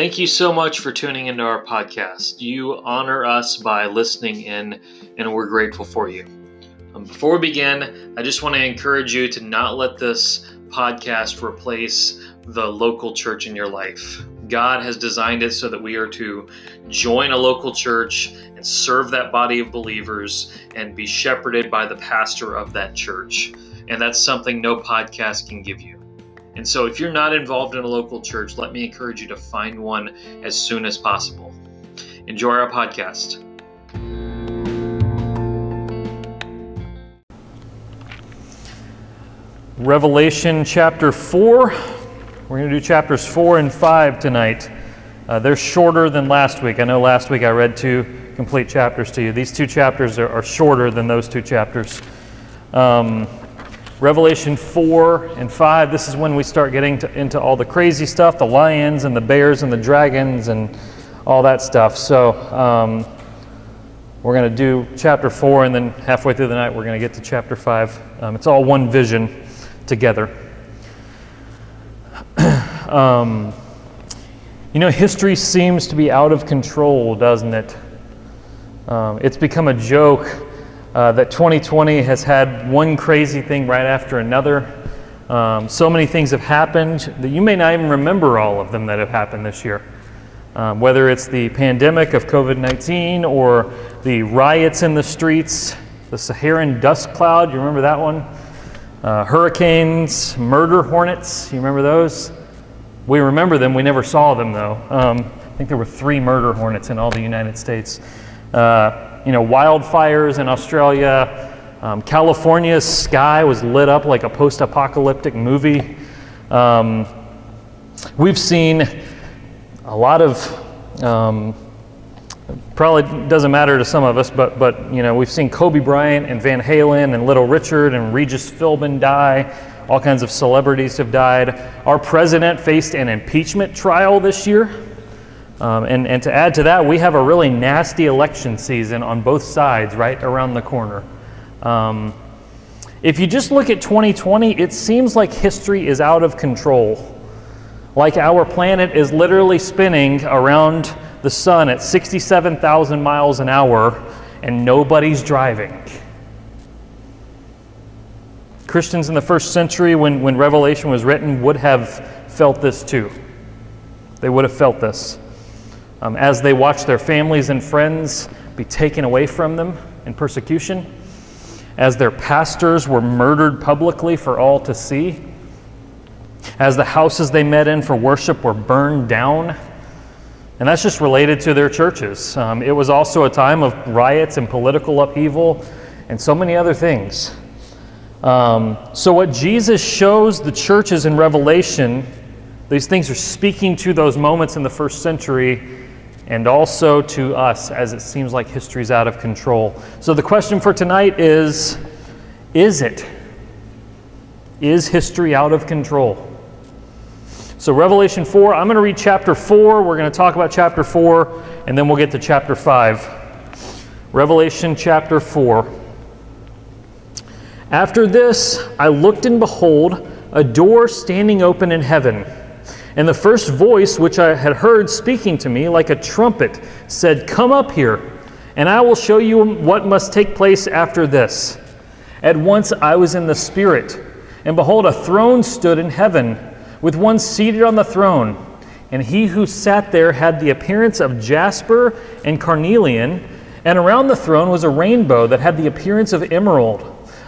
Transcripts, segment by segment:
Thank you so much for tuning into our podcast. You honor us by listening in, and we're grateful for you. Um, before we begin, I just want to encourage you to not let this podcast replace the local church in your life. God has designed it so that we are to join a local church and serve that body of believers and be shepherded by the pastor of that church. And that's something no podcast can give you. And so, if you're not involved in a local church, let me encourage you to find one as soon as possible. Enjoy our podcast. Revelation chapter 4. We're going to do chapters 4 and 5 tonight. Uh, they're shorter than last week. I know last week I read two complete chapters to you. These two chapters are, are shorter than those two chapters. Um, Revelation 4 and 5, this is when we start getting to, into all the crazy stuff the lions and the bears and the dragons and all that stuff. So um, we're going to do chapter 4, and then halfway through the night, we're going to get to chapter 5. Um, it's all one vision together. um, you know, history seems to be out of control, doesn't it? Um, it's become a joke uh, that 2020 has had one crazy thing right after another. Um, so many things have happened that you may not even remember all of them that have happened this year. Um, whether it's the pandemic of COVID 19 or the riots in the streets, the Saharan dust cloud, you remember that one? Uh, hurricanes, murder hornets, you remember those? We remember them, we never saw them though. Um, I think there were three murder hornets in all the United States. Uh, you know, wildfires in Australia. Um, California's sky was lit up like a post apocalyptic movie. Um, we've seen a lot of, um, probably doesn't matter to some of us, but, but, you know, we've seen Kobe Bryant and Van Halen and Little Richard and Regis Philbin die. All kinds of celebrities have died. Our president faced an impeachment trial this year. Um, and, and to add to that, we have a really nasty election season on both sides right around the corner. Um, if you just look at 2020, it seems like history is out of control. Like our planet is literally spinning around the sun at 67,000 miles an hour and nobody's driving. Christians in the first century, when, when Revelation was written, would have felt this too. They would have felt this um, as they watch their families and friends be taken away from them in persecution, as their pastors were murdered publicly for all to see, as the houses they met in for worship were burned down. And that's just related to their churches. Um, it was also a time of riots and political upheaval and so many other things. Um, so, what Jesus shows the churches in Revelation, these things are speaking to those moments in the first century and also to us as it seems like history's out of control. So the question for tonight is Is it? Is history out of control? So, Revelation 4, I'm going to read chapter 4. We're going to talk about chapter 4, and then we'll get to chapter 5. Revelation chapter 4. After this, I looked and behold, a door standing open in heaven. And the first voice which I had heard speaking to me like a trumpet said, Come up here, and I will show you what must take place after this. At once I was in the Spirit, and behold, a throne stood in heaven, with one seated on the throne. And he who sat there had the appearance of jasper and carnelian, and around the throne was a rainbow that had the appearance of emerald.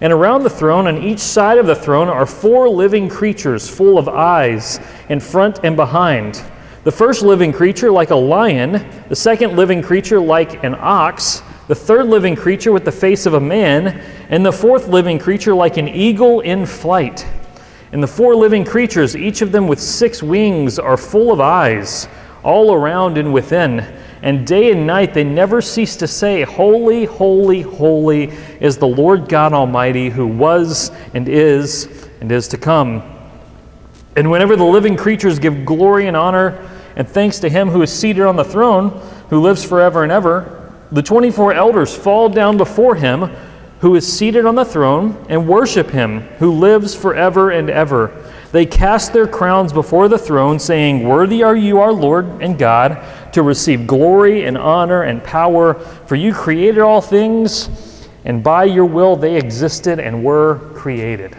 And around the throne, on each side of the throne, are four living creatures full of eyes in front and behind. The first living creature like a lion, the second living creature like an ox, the third living creature with the face of a man, and the fourth living creature like an eagle in flight. And the four living creatures, each of them with six wings, are full of eyes all around and within. And day and night they never cease to say, Holy, holy, holy is the Lord God Almighty, who was and is and is to come. And whenever the living creatures give glory and honor and thanks to him who is seated on the throne, who lives forever and ever, the 24 elders fall down before him who is seated on the throne and worship him who lives forever and ever. They cast their crowns before the throne, saying, Worthy are you, our Lord and God, to receive glory and honor and power, for you created all things, and by your will they existed and were created.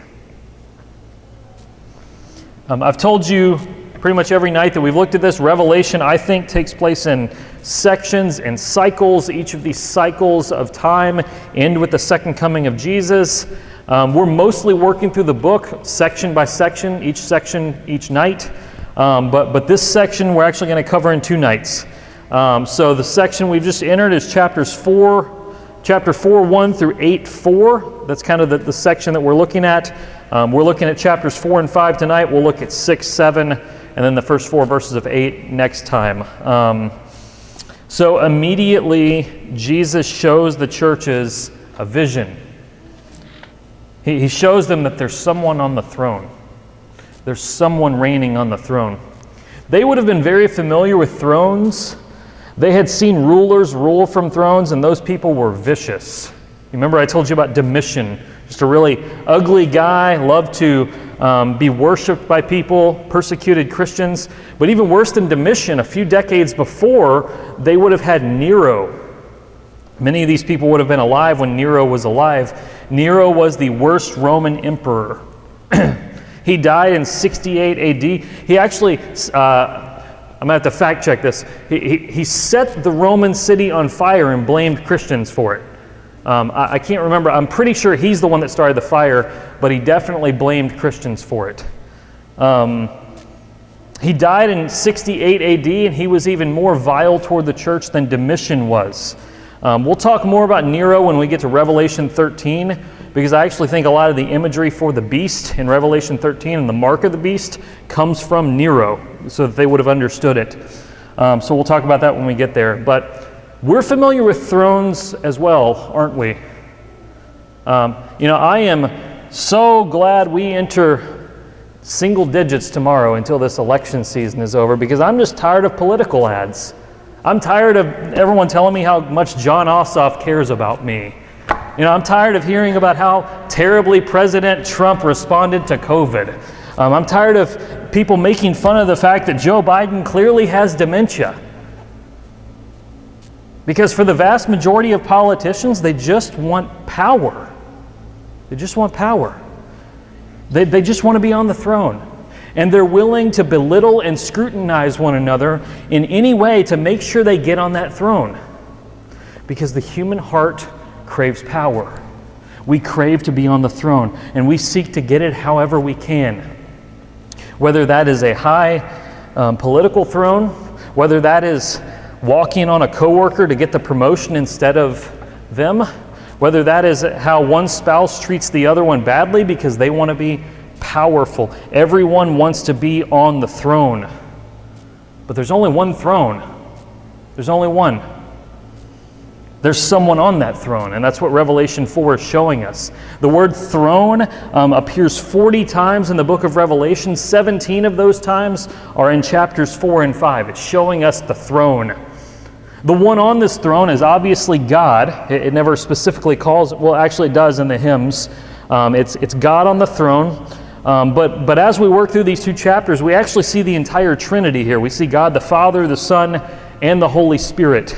Um, I've told you pretty much every night that we've looked at this. Revelation, I think, takes place in sections and cycles. Each of these cycles of time end with the second coming of Jesus. Um, we're mostly working through the book section by section, each section each night. Um, but, but this section we're actually going to cover in two nights. Um, so the section we've just entered is chapters 4, chapter 4, 1 through 8, 4. That's kind of the, the section that we're looking at. Um, we're looking at chapters 4 and 5 tonight. We'll look at 6, 7, and then the first four verses of 8 next time. Um, so immediately, Jesus shows the churches a vision. He, he shows them that there's someone on the throne, there's someone reigning on the throne. They would have been very familiar with thrones. They had seen rulers rule from thrones, and those people were vicious. Remember, I told you about Domitian, just a really ugly guy, loved to um, be worshiped by people, persecuted Christians. But even worse than Domitian, a few decades before, they would have had Nero. Many of these people would have been alive when Nero was alive. Nero was the worst Roman emperor. he died in 68 AD. He actually, uh, I'm going to have to fact check this. He, he, he set the Roman city on fire and blamed Christians for it. Um, I, I, can't remember. I'm pretty sure he's the one that started the fire, but he definitely blamed Christians for it. Um, he died in 68 AD, and he was even more vile toward the church than Domitian was. Um, we'll talk more about Nero when we get to Revelation 13, because I actually think a lot of the imagery for the beast in Revelation 13 and the mark of the beast comes from Nero, so that they would have understood it. Um, so we'll talk about that when we get there. But we're familiar with thrones as well, aren't we? Um, you know, I am so glad we enter single digits tomorrow until this election season is over because I'm just tired of political ads. I'm tired of everyone telling me how much Jon Ossoff cares about me. You know, I'm tired of hearing about how terribly President Trump responded to COVID. Um, I'm tired of people making fun of the fact that Joe Biden clearly has dementia. Because for the vast majority of politicians, they just want power. They just want power. They, they just want to be on the throne. And they're willing to belittle and scrutinize one another in any way to make sure they get on that throne. Because the human heart craves power. We crave to be on the throne, and we seek to get it however we can. Whether that is a high um, political throne, whether that is walking on a coworker to get the promotion instead of them, whether that is how one spouse treats the other one badly because they want to be powerful. Everyone wants to be on the throne. But there's only one throne. There's only one. There's someone on that throne, and that's what Revelation 4 is showing us. The word throne um, appears 40 times in the book of Revelation. 17 of those times are in chapters 4 and 5. It's showing us the throne. The one on this throne is obviously God. It, it never specifically calls, well, actually, it does in the hymns. Um, it's, it's God on the throne. Um, but, but as we work through these two chapters, we actually see the entire Trinity here. We see God the Father, the Son, and the Holy Spirit.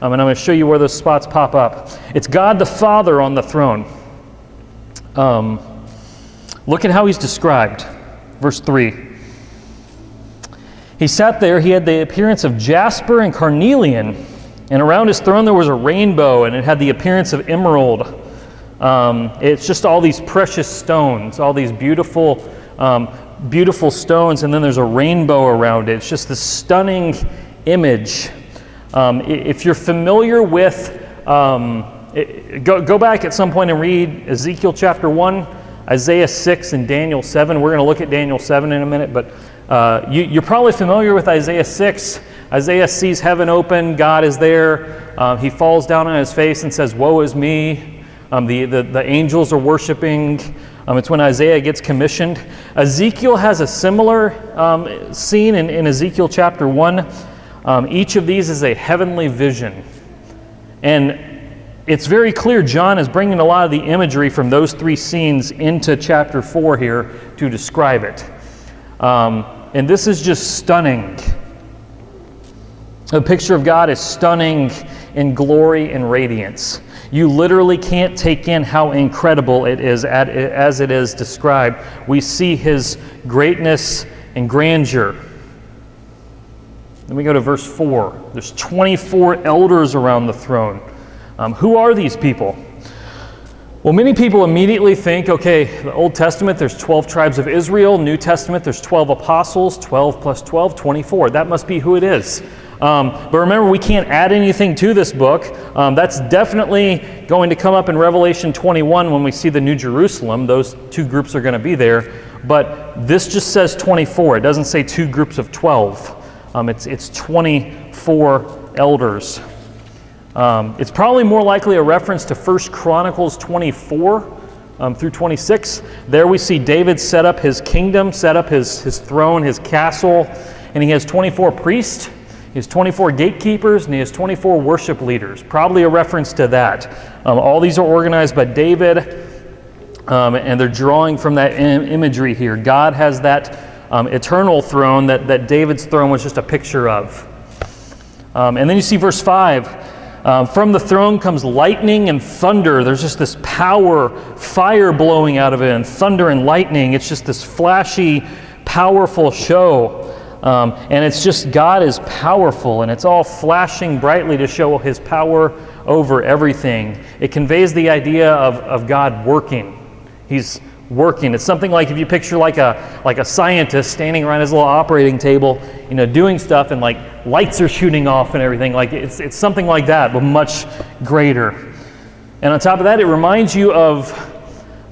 Um, and I'm going to show you where those spots pop up. It's God the Father on the throne. Um, look at how he's described. Verse 3. He sat there, he had the appearance of jasper and carnelian, and around his throne there was a rainbow, and it had the appearance of emerald. Um, it's just all these precious stones, all these beautiful, um, beautiful stones, and then there's a rainbow around it. It's just this stunning image. Um, if you're familiar with, um, it, go, go back at some point and read Ezekiel chapter 1, Isaiah 6, and Daniel 7. We're going to look at Daniel 7 in a minute, but uh, you, are probably familiar with Isaiah 6. Isaiah sees heaven open, God is there. Uh, he falls down on his face and says, Woe is me. Um, the, the, the angels are worshiping. Um, it's when Isaiah gets commissioned. Ezekiel has a similar um, scene in, in Ezekiel chapter 1. Um, each of these is a heavenly vision. And it's very clear John is bringing a lot of the imagery from those three scenes into chapter 4 here to describe it. Um, and this is just stunning. The picture of God is stunning in glory and radiance. You literally can't take in how incredible it is as it is described. We see his greatness and grandeur. Then we go to verse 4. There's 24 elders around the throne. Um, who are these people? Well, many people immediately think okay, the Old Testament, there's 12 tribes of Israel. New Testament, there's 12 apostles. 12 plus 12, 24. That must be who it is. Um, but remember, we can't add anything to this book. Um, that's definitely going to come up in Revelation 21 when we see the New Jerusalem. Those two groups are going to be there. But this just says 24. It doesn't say two groups of 12. Um, it's, it's 24 elders. Um, it's probably more likely a reference to 1 Chronicles 24 um, through 26. There we see David set up his kingdom, set up his, his throne, his castle, and he has 24 priests, he has 24 gatekeepers, and he has 24 worship leaders. Probably a reference to that. Um, all these are organized by David, um, and they're drawing from that Im- imagery here. God has that um, eternal throne that, that David's throne was just a picture of. Um, and then you see verse 5. Um, from the throne comes lightning and thunder. There's just this power, fire blowing out of it, and thunder and lightning. It's just this flashy, powerful show. Um, and it's just God is powerful, and it's all flashing brightly to show his power over everything. It conveys the idea of, of God working. He's working. It's something like if you picture like a like a scientist standing around his little operating table, you know, doing stuff and like lights are shooting off and everything. Like it's it's something like that, but much greater. And on top of that, it reminds you of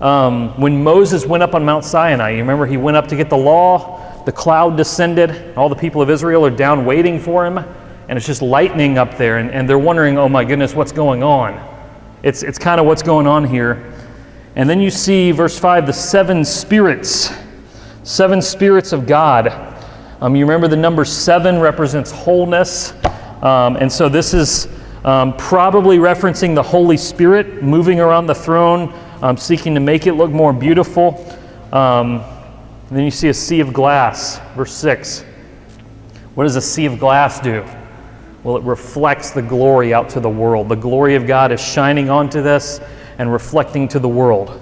um, when Moses went up on Mount Sinai. You remember he went up to get the law. The cloud descended. All the people of Israel are down waiting for him, and it's just lightning up there, and, and they're wondering, "Oh my goodness, what's going on?" It's it's kind of what's going on here. And then you see, verse 5, the seven spirits, seven spirits of God. Um, you remember the number seven represents wholeness. Um, and so this is um, probably referencing the Holy Spirit moving around the throne, um, seeking to make it look more beautiful. Um, then you see a sea of glass, verse 6. What does a sea of glass do? Well, it reflects the glory out to the world. The glory of God is shining onto this and reflecting to the world.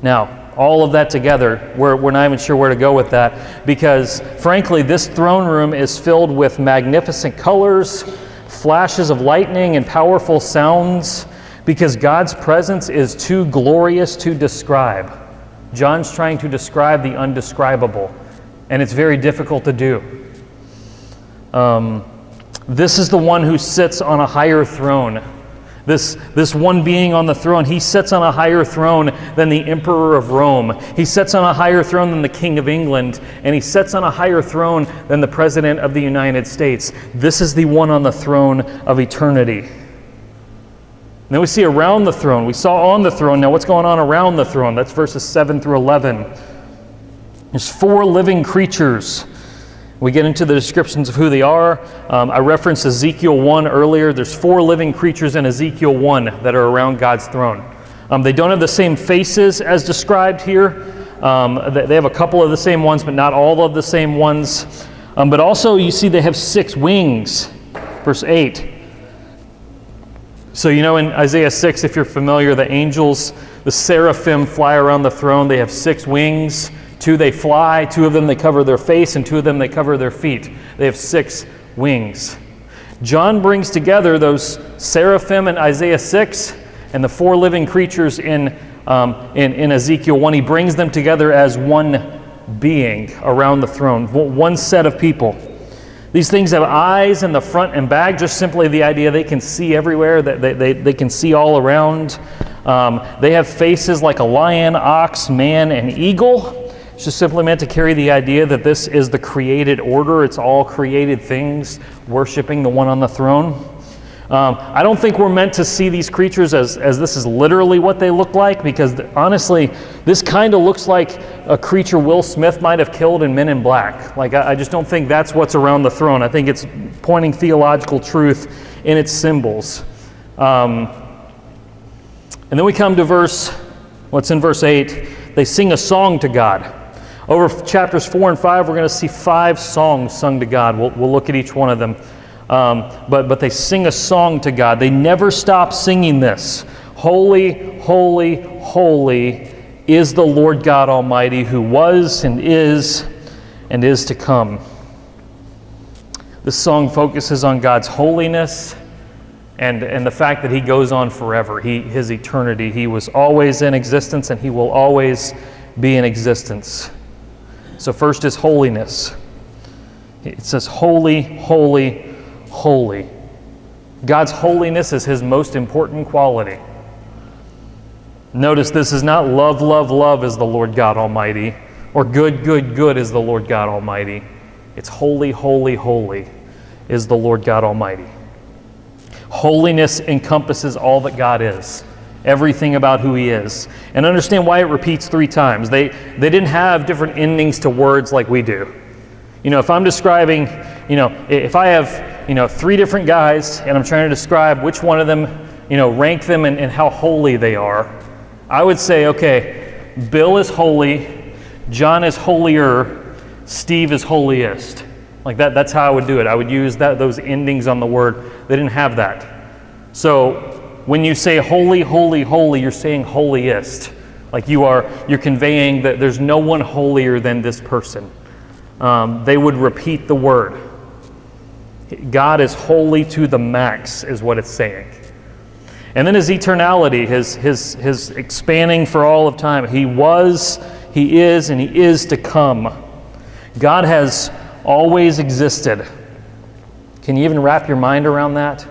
Now, all of that together, we're, we're not even sure where to go with that because, frankly, this throne room is filled with magnificent colors, flashes of lightning, and powerful sounds because God's presence is too glorious to describe. John's trying to describe the undescribable, and it's very difficult to do. Um, this is the one who sits on a higher throne this, this one being on the throne, he sits on a higher throne than the emperor of Rome. He sits on a higher throne than the king of England, and he sits on a higher throne than the president of the United States. This is the one on the throne of eternity. And then we see around the throne. We saw on the throne. Now, what's going on around the throne? That's verses 7 through 11. There's four living creatures we get into the descriptions of who they are. Um, I referenced Ezekiel 1 earlier. There's four living creatures in Ezekiel 1 that are around God's throne. Um, they don't have the same faces as described here. Um, they have a couple of the same ones, but not all of the same ones. Um, but also, you see they have six wings. Verse 8. So, you know, in Isaiah 6, if you're familiar, the angels, the seraphim fly around the throne. They have six wings. Two they fly, two of them they cover their face, and two of them they cover their feet. They have six wings. John brings together those seraphim in Isaiah 6 and the four living creatures in, um, in, in Ezekiel 1. He brings them together as one being around the throne, one set of people. These things have eyes in the front and back, just simply the idea they can see everywhere, that they, they, they can see all around. Um, they have faces like a lion, ox, man, and eagle. It's just simply meant to carry the idea that this is the created order. It's all created things worshiping the one on the throne. Um, I don't think we're meant to see these creatures as, as this is literally what they look like, because honestly, this kind of looks like a creature Will Smith might have killed in Men in Black. Like, I, I just don't think that's what's around the throne. I think it's pointing theological truth in its symbols. Um, and then we come to verse, what's in verse 8? They sing a song to God. Over chapters 4 and 5, we're going to see five songs sung to God. We'll, we'll look at each one of them. Um, but, but they sing a song to God. They never stop singing this Holy, holy, holy is the Lord God Almighty, who was and is and is to come. This song focuses on God's holiness and, and the fact that He goes on forever, he, His eternity. He was always in existence and He will always be in existence. So, first is holiness. It says, Holy, holy, holy. God's holiness is His most important quality. Notice this is not love, love, love is the Lord God Almighty, or good, good, good is the Lord God Almighty. It's holy, holy, holy is the Lord God Almighty. Holiness encompasses all that God is, everything about who He is. And understand why it repeats three times. They, they didn't have different endings to words like we do. You know, if I'm describing, you know, if I have, you know, three different guys and I'm trying to describe which one of them, you know, rank them and, and how holy they are, I would say, okay, Bill is holy, John is holier, Steve is holiest. Like that, that's how I would do it. I would use that, those endings on the word. They didn't have that. So when you say holy, holy, holy, you're saying holiest. Like you are, you're conveying that there's no one holier than this person. Um, they would repeat the word. God is holy to the max, is what it's saying. And then his eternality, his, his, his expanding for all of time. He was, he is, and he is to come. God has always existed. Can you even wrap your mind around that?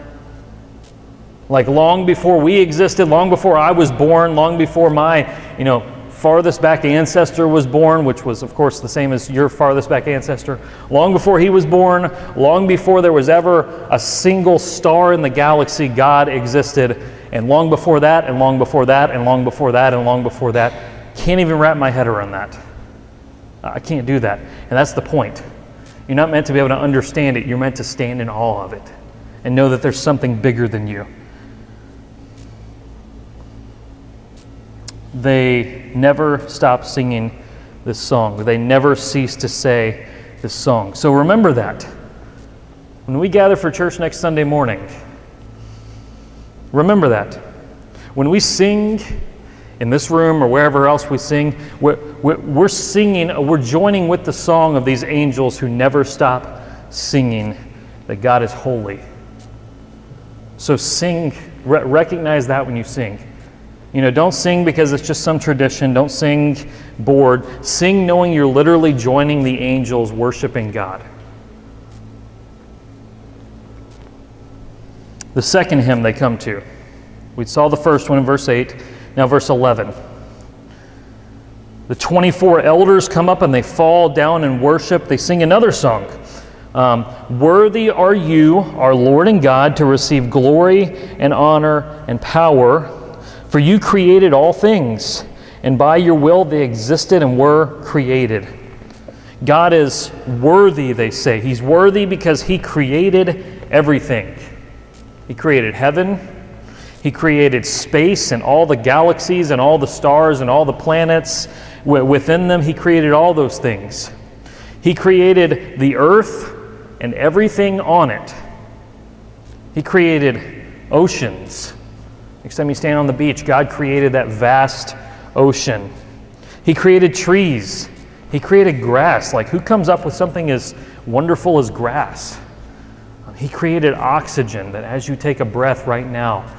Like long before we existed, long before I was born, long before my, you know, farthest back ancestor was born, which was, of course, the same as your farthest back ancestor, long before he was born, long before there was ever a single star in the galaxy, God existed. And long before that, and long before that, and long before that, and long before that. Can't even wrap my head around that. I can't do that. And that's the point. You're not meant to be able to understand it, you're meant to stand in awe of it and know that there's something bigger than you. They never stop singing this song, they never cease to say this song. So remember that. When we gather for church next Sunday morning, remember that. When we sing in this room or wherever else we sing, we're, we're, singing, we're joining with the song of these angels who never stop singing that God is holy. So sing, re- recognize that when you sing. You know, don't sing because it's just some tradition. Don't sing bored. Sing knowing you're literally joining the angels worshiping God. The second hymn they come to. We saw the first one in verse 8. Now, verse 11. The 24 elders come up and they fall down and worship. They sing another song. Um, Worthy are you, our Lord and God, to receive glory and honor and power, for you created all things, and by your will they existed and were created. God is worthy, they say. He's worthy because He created everything. He created heaven, he created space and all the galaxies and all the stars and all the planets within them. He created all those things. He created the earth and everything on it. He created oceans. Next time you stand on the beach, God created that vast ocean. He created trees. He created grass. Like, who comes up with something as wonderful as grass? He created oxygen that as you take a breath right now,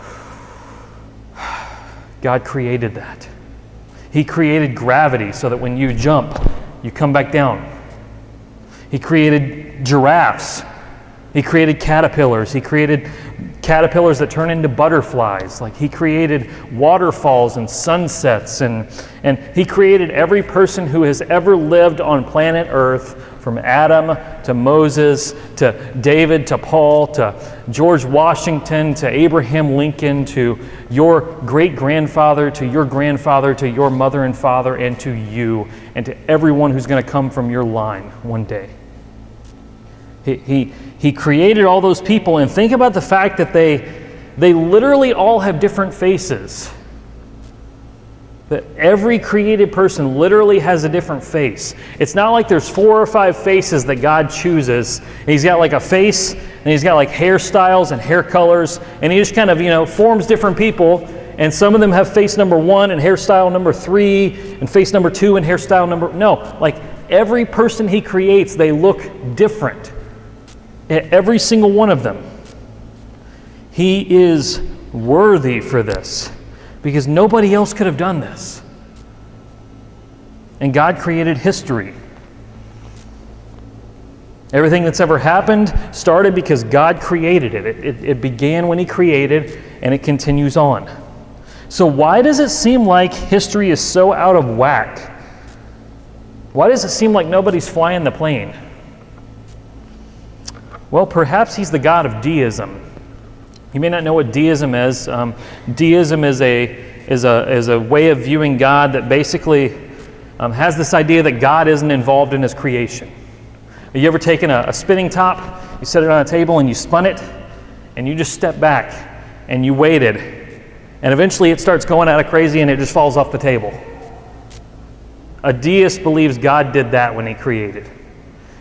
God created that. He created gravity so that when you jump, you come back down. He created giraffes He created caterpillars. He created caterpillars that turn into butterflies. Like he created waterfalls and sunsets. And, and he created every person who has ever lived on planet Earth from Adam to Moses to David to Paul to George Washington to Abraham Lincoln to your great grandfather to your grandfather to your mother and father and to you and to everyone who's going to come from your line one day. He, he, he created all those people, and think about the fact that they, they literally all have different faces. That every created person literally has a different face. It's not like there's four or five faces that God chooses. He's got like a face, and he's got like hairstyles and hair colors, and he just kind of, you know, forms different people. And some of them have face number one and hairstyle number three, and face number two and hairstyle number. No, like every person he creates, they look different. Every single one of them. He is worthy for this because nobody else could have done this. And God created history. Everything that's ever happened started because God created it. It, it. it, began when He created, and it continues on. So, why does it seem like history is so out of whack? Why does it seem like nobody's flying the plane? Well, perhaps he's the God of deism. You may not know what deism is. Um, deism is a, is, a, is a way of viewing God that basically um, has this idea that God isn't involved in his creation. Have you ever taken a, a spinning top, you set it on a table, and you spun it, and you just step back and you waited, and eventually it starts going out of crazy and it just falls off the table? A deist believes God did that when he created.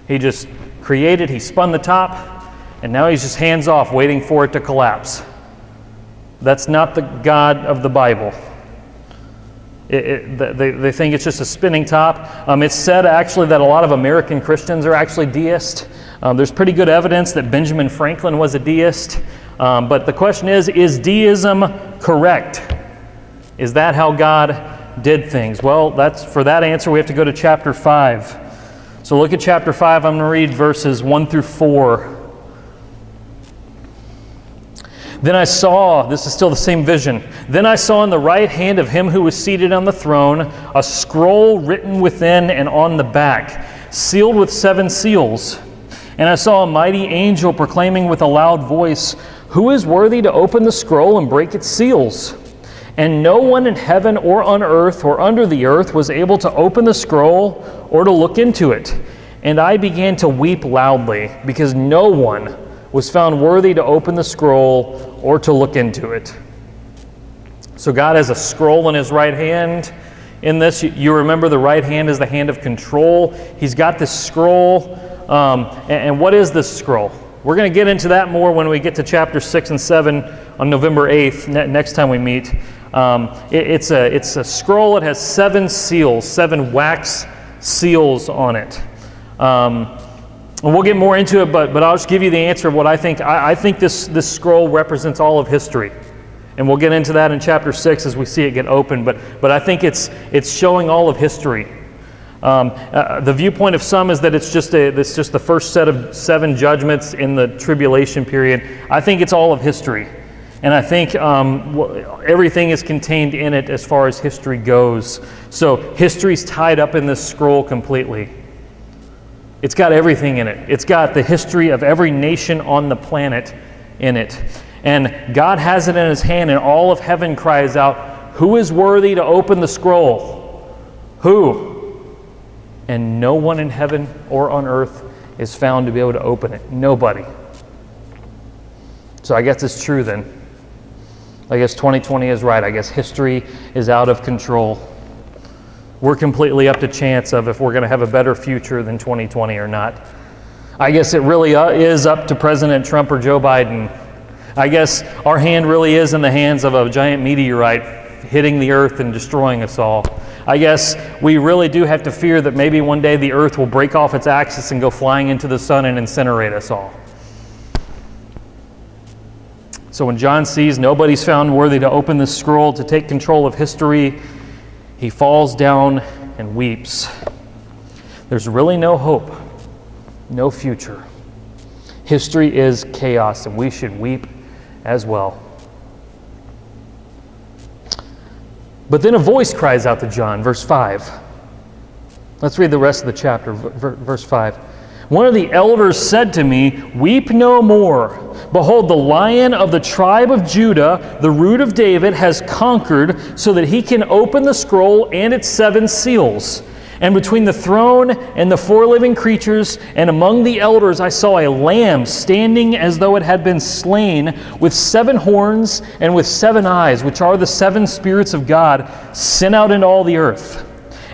He just created, he spun the top, and now he's just hands off, waiting for it to collapse. That's not the God of the Bible. It, it, they, they think it's just a spinning top. Um, it's said actually that a lot of American Christians are actually deists. Um, there's pretty good evidence that Benjamin Franklin was a deist. Um, but the question is is deism correct? Is that how God did things? Well, that's, for that answer, we have to go to chapter 5. So look at chapter 5. I'm going to read verses 1 through 4. Then I saw, this is still the same vision. Then I saw in the right hand of him who was seated on the throne a scroll written within and on the back, sealed with seven seals. And I saw a mighty angel proclaiming with a loud voice, Who is worthy to open the scroll and break its seals? And no one in heaven or on earth or under the earth was able to open the scroll or to look into it. And I began to weep loudly because no one was found worthy to open the scroll or to look into it. So God has a scroll in his right hand. In this, you remember the right hand is the hand of control. He's got this scroll. Um, and, and what is this scroll? We're going to get into that more when we get to chapter 6 and 7 on November 8th, ne- next time we meet. Um, it, it's, a, it's a scroll, it has seven seals, seven wax seals on it. Um, and we'll get more into it, but, but I'll just give you the answer of what I think. I, I think this, this scroll represents all of history. And we'll get into that in chapter 6 as we see it get open. But, but I think it's, it's showing all of history. Um, uh, the viewpoint of some is that it's just, a, it's just the first set of seven judgments in the tribulation period. I think it's all of history. And I think um, everything is contained in it as far as history goes. So history's tied up in this scroll completely. It's got everything in it. It's got the history of every nation on the planet in it. And God has it in his hand, and all of heaven cries out, Who is worthy to open the scroll? Who? And no one in heaven or on earth is found to be able to open it. Nobody. So I guess it's true then. I guess 2020 is right. I guess history is out of control. We're completely up to chance of if we're going to have a better future than 2020 or not. I guess it really uh, is up to President Trump or Joe Biden. I guess our hand really is in the hands of a giant meteorite hitting the earth and destroying us all. I guess we really do have to fear that maybe one day the earth will break off its axis and go flying into the sun and incinerate us all. So when John sees nobody's found worthy to open the scroll to take control of history, he falls down and weeps. There's really no hope, no future. History is chaos, and we should weep as well. But then a voice cries out to John, verse 5. Let's read the rest of the chapter, verse 5. One of the elders said to me, Weep no more. Behold, the lion of the tribe of Judah, the root of David, has conquered so that he can open the scroll and its seven seals. And between the throne and the four living creatures and among the elders, I saw a lamb standing as though it had been slain, with seven horns and with seven eyes, which are the seven spirits of God sent out into all the earth.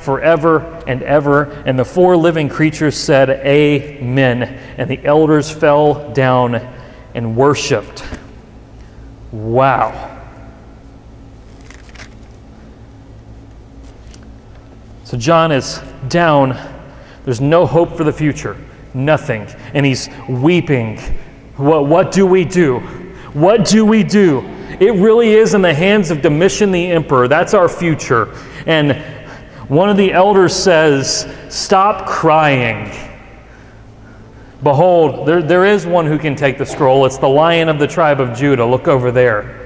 forever and ever. And the four living creatures said, Amen. And the elders fell down and worshiped. Wow. So John is down. There's no hope for the future. Nothing. And he's weeping. What, what do we do? What do we do? It really is in the hands of Domitian the emperor. That's our future. And one of the elders says, Stop crying. Behold, there, there is one who can take the scroll. It's the lion of the tribe of Judah. Look over there.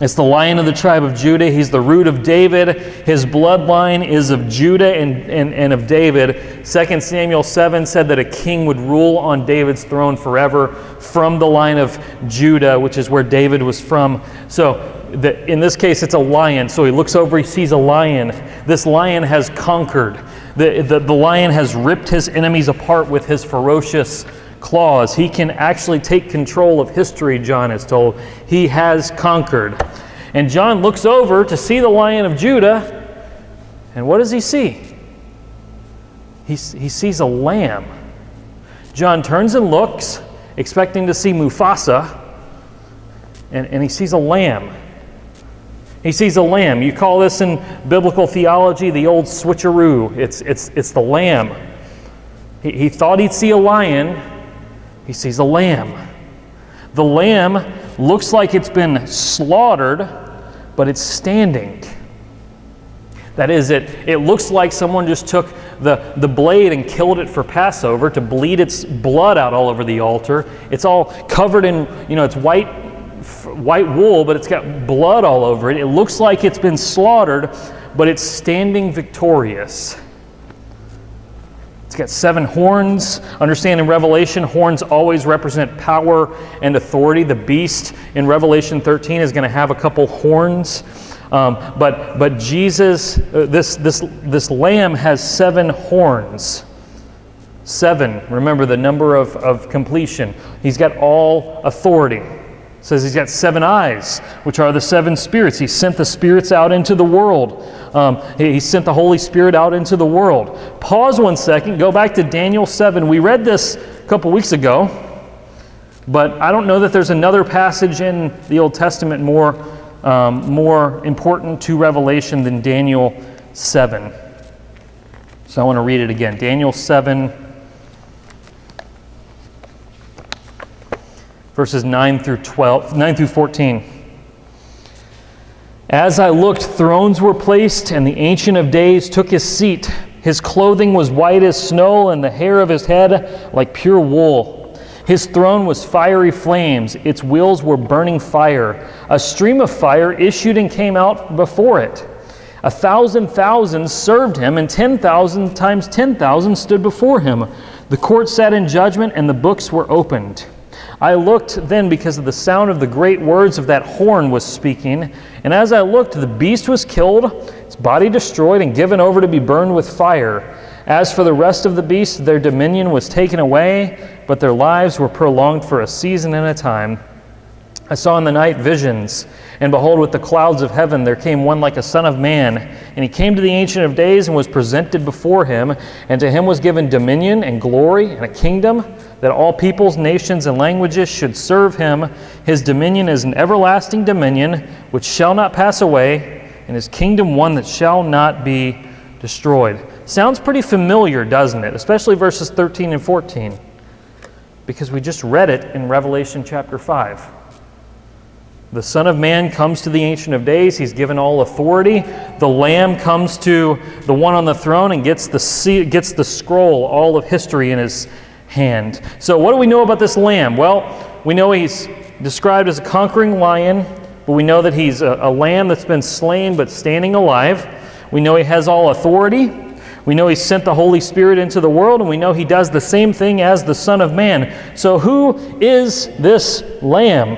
It's the lion of the tribe of Judah. He's the root of David. His bloodline is of Judah and, and, and of David. 2 Samuel 7 said that a king would rule on David's throne forever from the line of Judah, which is where David was from. So in this case, it's a lion. So he looks over, he sees a lion. This lion has conquered. The, the, the lion has ripped his enemies apart with his ferocious claws. He can actually take control of history, John is told. He has conquered. And John looks over to see the lion of Judah, and what does he see? He, he sees a lamb. John turns and looks, expecting to see Mufasa, and, and he sees a lamb. He sees a lamb. You call this in biblical theology the old switcheroo. It's, it's, it's the lamb. He, he thought he'd see a lion, he sees a lamb. The lamb looks like it's been slaughtered, but it's standing. That is, it, it looks like someone just took the, the blade and killed it for Passover to bleed its blood out all over the altar. It's all covered in, you know, it's white white wool, but it's got blood all over it. It looks like it's been slaughtered, but it's standing victorious. It's got seven horns. Understand in Revelation, horns always represent power and authority. The beast in Revelation 13 is going to have a couple horns. Um, but, but Jesus, uh, this, this, this lamb has seven horns. Seven, remember the number of, of completion. He's got all authority says he's got seven eyes, which are the seven spirits. He sent the spirits out into the world. Um, he, he sent the Holy Spirit out into the world. Pause one second, go back to Daniel 7. We read this a couple weeks ago, but I don't know that there's another passage in the Old Testament more, um, more important to Revelation than Daniel 7. So I want to read it again. Daniel 7 verses 9 through 12, 9 through 14. As I looked, thrones were placed, and the Ancient of Days took his seat. His clothing was white as snow, and the hair of his head like pure wool. His throne was fiery flames, its wheels were burning fire. A stream of fire issued and came out before it. A thousand thousands served him, and 10,000 times 10,000 stood before him. The court sat in judgment, and the books were opened. I looked then because of the sound of the great words of that horn was speaking. And as I looked, the beast was killed, its body destroyed, and given over to be burned with fire. As for the rest of the beasts, their dominion was taken away, but their lives were prolonged for a season and a time. I saw in the night visions, and behold, with the clouds of heaven there came one like a son of man. And he came to the Ancient of Days and was presented before him, and to him was given dominion and glory and a kingdom that all peoples, nations, and languages should serve him. His dominion is an everlasting dominion which shall not pass away, and his kingdom one that shall not be destroyed. Sounds pretty familiar, doesn't it? Especially verses 13 and 14, because we just read it in Revelation chapter 5. The Son of Man comes to the Ancient of Days. He's given all authority. The Lamb comes to the one on the throne and gets the, gets the scroll, all of history in his hand. So, what do we know about this Lamb? Well, we know he's described as a conquering lion, but we know that he's a, a lamb that's been slain but standing alive. We know he has all authority. We know he sent the Holy Spirit into the world, and we know he does the same thing as the Son of Man. So, who is this Lamb?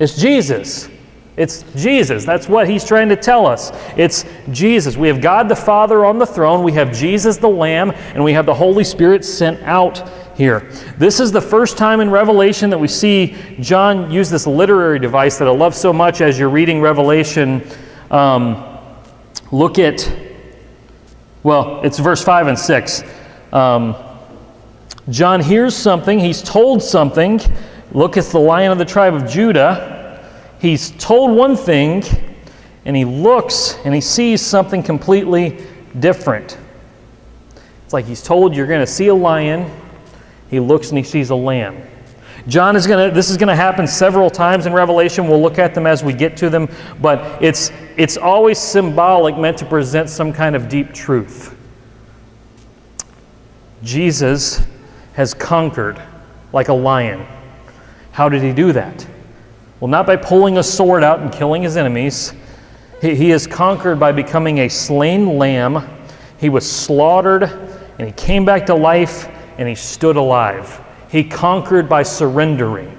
It's Jesus. It's Jesus. That's what he's trying to tell us. It's Jesus. We have God the Father on the throne, we have Jesus the Lamb, and we have the Holy Spirit sent out here. This is the first time in Revelation that we see John use this literary device that I love so much as you're reading Revelation. Um, look at well, it's verse 5 and 6. Um, John hears something, he's told something. Look, it's the lion of the tribe of Judah. He's told one thing, and he looks and he sees something completely different. It's like he's told you're going to see a lion. He looks and he sees a lamb. John is going to, this is going to happen several times in Revelation. We'll look at them as we get to them, but it's, it's always symbolic, meant to present some kind of deep truth. Jesus has conquered like a lion. How did he do that? Well, not by pulling a sword out and killing his enemies. He, he has conquered by becoming a slain lamb. He was slaughtered and he came back to life and he stood alive. He conquered by surrendering.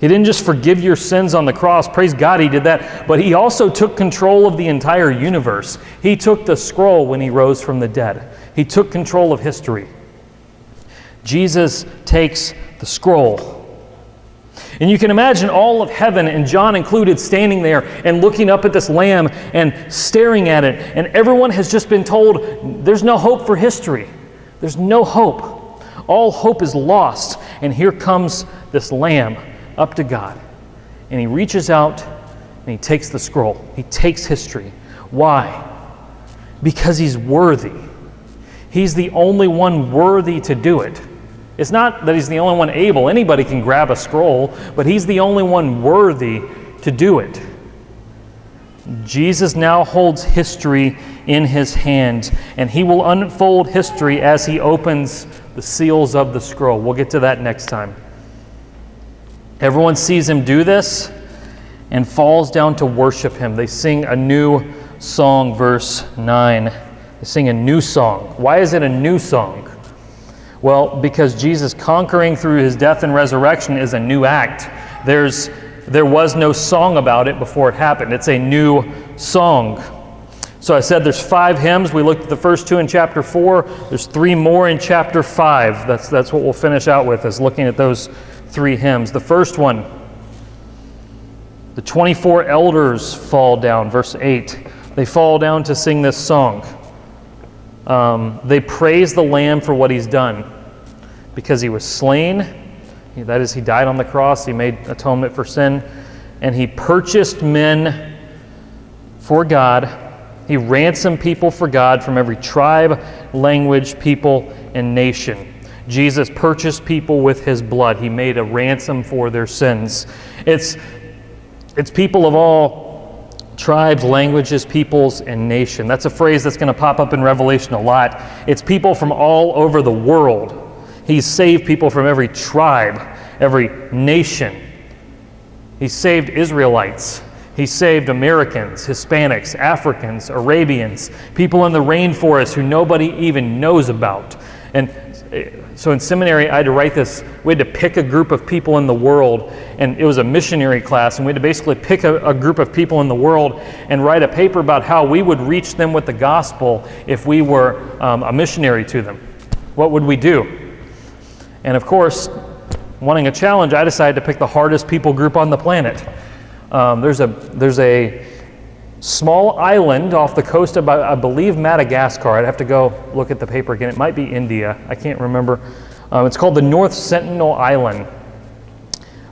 He didn't just forgive your sins on the cross, praise God, he did that, but he also took control of the entire universe. He took the scroll when he rose from the dead, he took control of history. Jesus takes the scroll. And you can imagine all of heaven, and John included, standing there and looking up at this lamb and staring at it. And everyone has just been told there's no hope for history. There's no hope. All hope is lost. And here comes this lamb up to God. And he reaches out and he takes the scroll. He takes history. Why? Because he's worthy. He's the only one worthy to do it. It's not that he's the only one able. Anybody can grab a scroll, but he's the only one worthy to do it. Jesus now holds history in his hand, and he will unfold history as he opens the seals of the scroll. We'll get to that next time. Everyone sees him do this and falls down to worship him. They sing a new song, verse 9. They sing a new song. Why is it a new song? Well, because Jesus conquering through his death and resurrection is a new act. There's there was no song about it before it happened. It's a new song. So I said there's five hymns. We looked at the first two in chapter four. There's three more in chapter five. That's, that's what we'll finish out with, is looking at those three hymns. The first one, the 24 elders fall down, verse 8. They fall down to sing this song. Um, they praise the Lamb for what he's done because he was slain that is, he died on the cross, he made atonement for sin, and he purchased men for God. He ransomed people for God from every tribe, language, people, and nation. Jesus purchased people with his blood. He made a ransom for their sins. It's, it's people of all tribes, languages, peoples, and nation. That's a phrase that's going to pop up in Revelation a lot. It's people from all over the world He's saved people from every tribe, every nation. He saved Israelites. He saved Americans, Hispanics, Africans, Arabians, people in the rainforest who nobody even knows about. And eh, so in seminary, I had to write this. We had to pick a group of people in the world, and it was a missionary class, and we had to basically pick a, a group of people in the world and write a paper about how we would reach them with the gospel if we were um, a missionary to them. What would we do? And of course, wanting a challenge, I decided to pick the hardest people group on the planet. Um, there's a there's a small island off the coast of I believe Madagascar. I'd have to go look at the paper again. It might be India. I can't remember. Um, it's called the North Sentinel Island.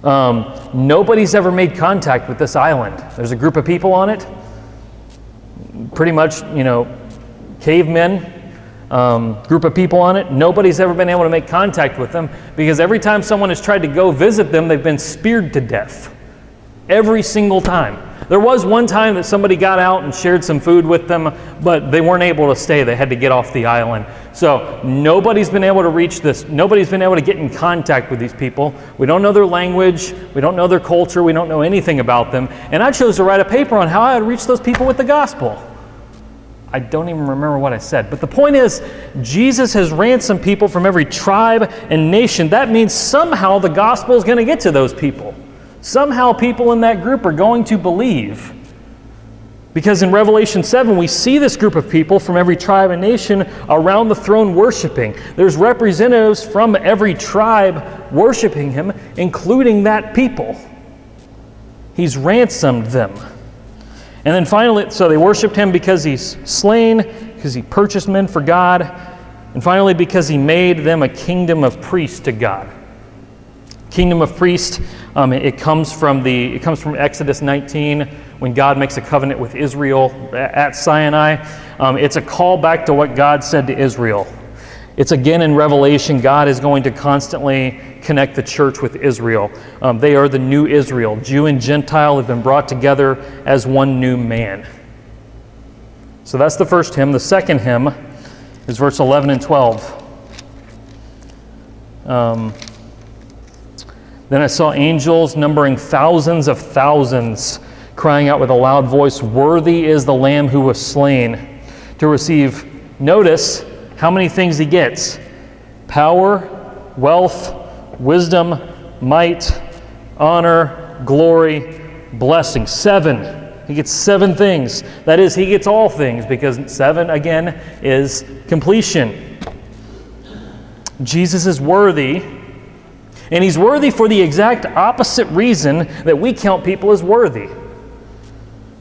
Um, nobody's ever made contact with this island. There's a group of people on it. Pretty much, you know, cavemen, um, group of people on it. Nobody's ever been able to make contact with them because every time someone has tried to go visit them, they've been speared to death. Every single time. There was one time that somebody got out and shared some food with them, but they weren't able to stay. They had to get off the island. So nobody's been able to reach this. Nobody's been able to get in contact with these people. We don't know their language. We don't know their culture. We don't know anything about them. And I chose to write a paper on how I would reach those people with the gospel. I don't even remember what I said. But the point is, Jesus has ransomed people from every tribe and nation. That means somehow the gospel is going to get to those people. Somehow, people in that group are going to believe. Because in Revelation 7, we see this group of people from every tribe and nation around the throne worshiping. There's representatives from every tribe worshiping him, including that people. He's ransomed them. And then finally, so they worshiped him because he's slain, because he purchased men for God, and finally, because he made them a kingdom of priests to God. Kingdom of priests um, it, comes from the, it comes from Exodus 19 when God makes a covenant with Israel at Sinai. Um, it's a call back to what God said to Israel. It's again in Revelation, God is going to constantly connect the church with Israel. Um, they are the new Israel. Jew and Gentile have been brought together as one new man. So that's the first hymn. The second hymn is verse 11 and 12. Um, then I saw angels numbering thousands of thousands, crying out with a loud voice, Worthy is the Lamb who was slain to receive, notice how many things he gets power, wealth, wisdom, might, honor, glory, blessing. Seven. He gets seven things. That is, he gets all things because seven, again, is completion. Jesus is worthy and he's worthy for the exact opposite reason that we count people as worthy.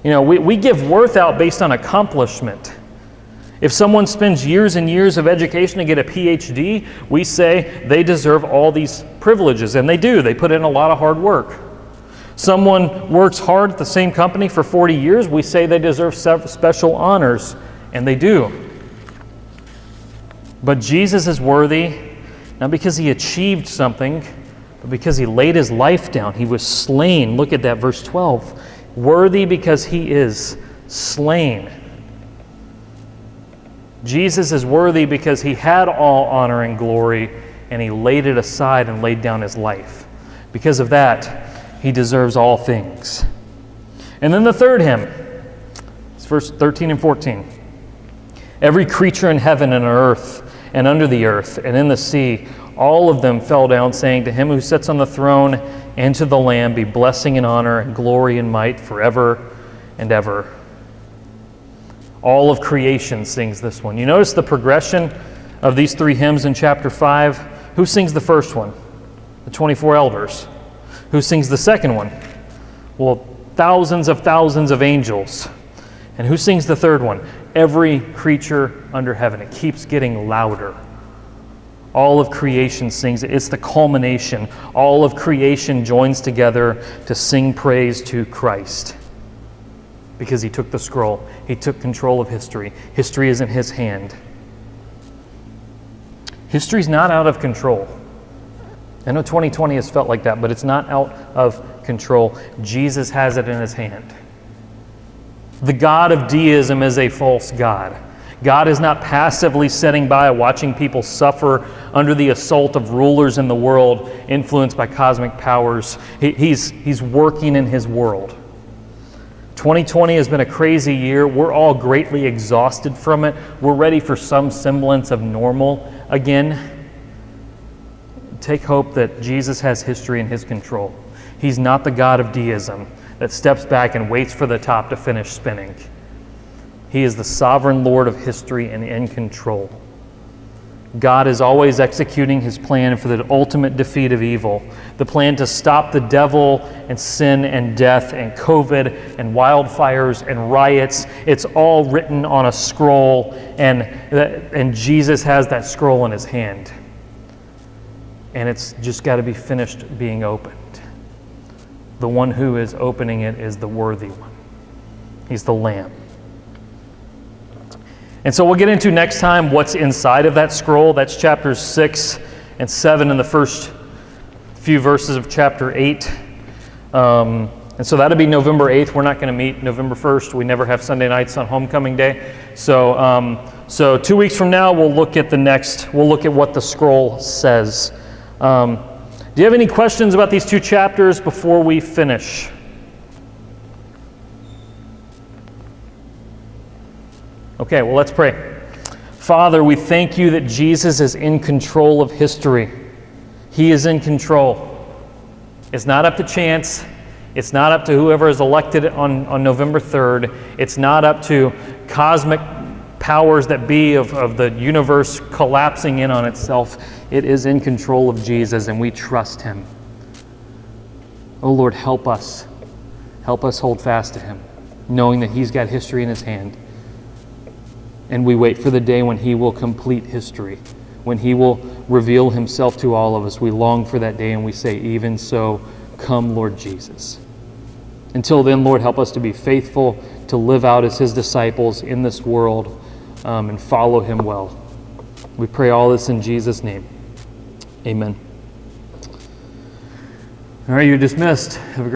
You know, we, we give worth out based on accomplishment. If someone spends years and years of education to get a PhD, we say they deserve all these privileges, and they do. They put in a lot of hard work. Someone works hard at the same company for 40 years, we say they deserve special honors, and they do. But Jesus is worthy not because he achieved something, but because he laid his life down. He was slain. Look at that, verse 12. Worthy because he is slain. Jesus is worthy because he had all honor and glory and he laid it aside and laid down his life. Because of that, he deserves all things. And then the third hymn, it's verse 13 and 14. Every creature in heaven and on earth and under the earth and in the sea, all of them fell down, saying, To him who sits on the throne and to the Lamb be blessing and honor and glory and might forever and ever. All of creation sings this one. You notice the progression of these three hymns in chapter 5. Who sings the first one? The 24 elders. Who sings the second one? Well, thousands of thousands of angels. And who sings the third one? Every creature under heaven. It keeps getting louder. All of creation sings. It's the culmination. All of creation joins together to sing praise to Christ because he took the scroll, he took control of history. History is in his hand. History's not out of control. I know 2020 has felt like that, but it's not out of control. Jesus has it in his hand. The God of deism is a false God. God is not passively sitting by watching people suffer under the assault of rulers in the world influenced by cosmic powers. He, he's, he's working in his world. 2020 has been a crazy year. We're all greatly exhausted from it. We're ready for some semblance of normal again. Take hope that Jesus has history in his control. He's not the God of deism that steps back and waits for the top to finish spinning. He is the sovereign Lord of history and in control. God is always executing his plan for the ultimate defeat of evil, the plan to stop the devil and sin and death and COVID and wildfires and riots. It's all written on a scroll, and, and Jesus has that scroll in his hand. And it's just got to be finished being opened. The one who is opening it is the worthy one, he's the Lamb. And so we'll get into next time what's inside of that scroll. That's chapters 6 and 7 in the first few verses of chapter 8. Um, and so that'll be November 8th. We're not going to meet November 1st. We never have Sunday nights on homecoming day. So, um, so two weeks from now, we'll look at the next, we'll look at what the scroll says. Um, do you have any questions about these two chapters before we finish? Okay, well, let's pray. Father, we thank you that Jesus is in control of history. He is in control. It's not up to chance. It's not up to whoever is elected on, on November 3rd. It's not up to cosmic powers that be of, of the universe collapsing in on itself. It is in control of Jesus, and we trust him. Oh Lord, help us. Help us hold fast to him, knowing that he's got history in his hand and we wait for the day when He will complete history, when He will reveal Himself to all of us. We long for that day and we say, Even so, come, Lord Jesus. Until then, Lord, help us to be faithful, to live out as His disciples in this world, um, and follow Him well. We pray all this in Jesus' name. Amen. All right, you're dismissed. Have a great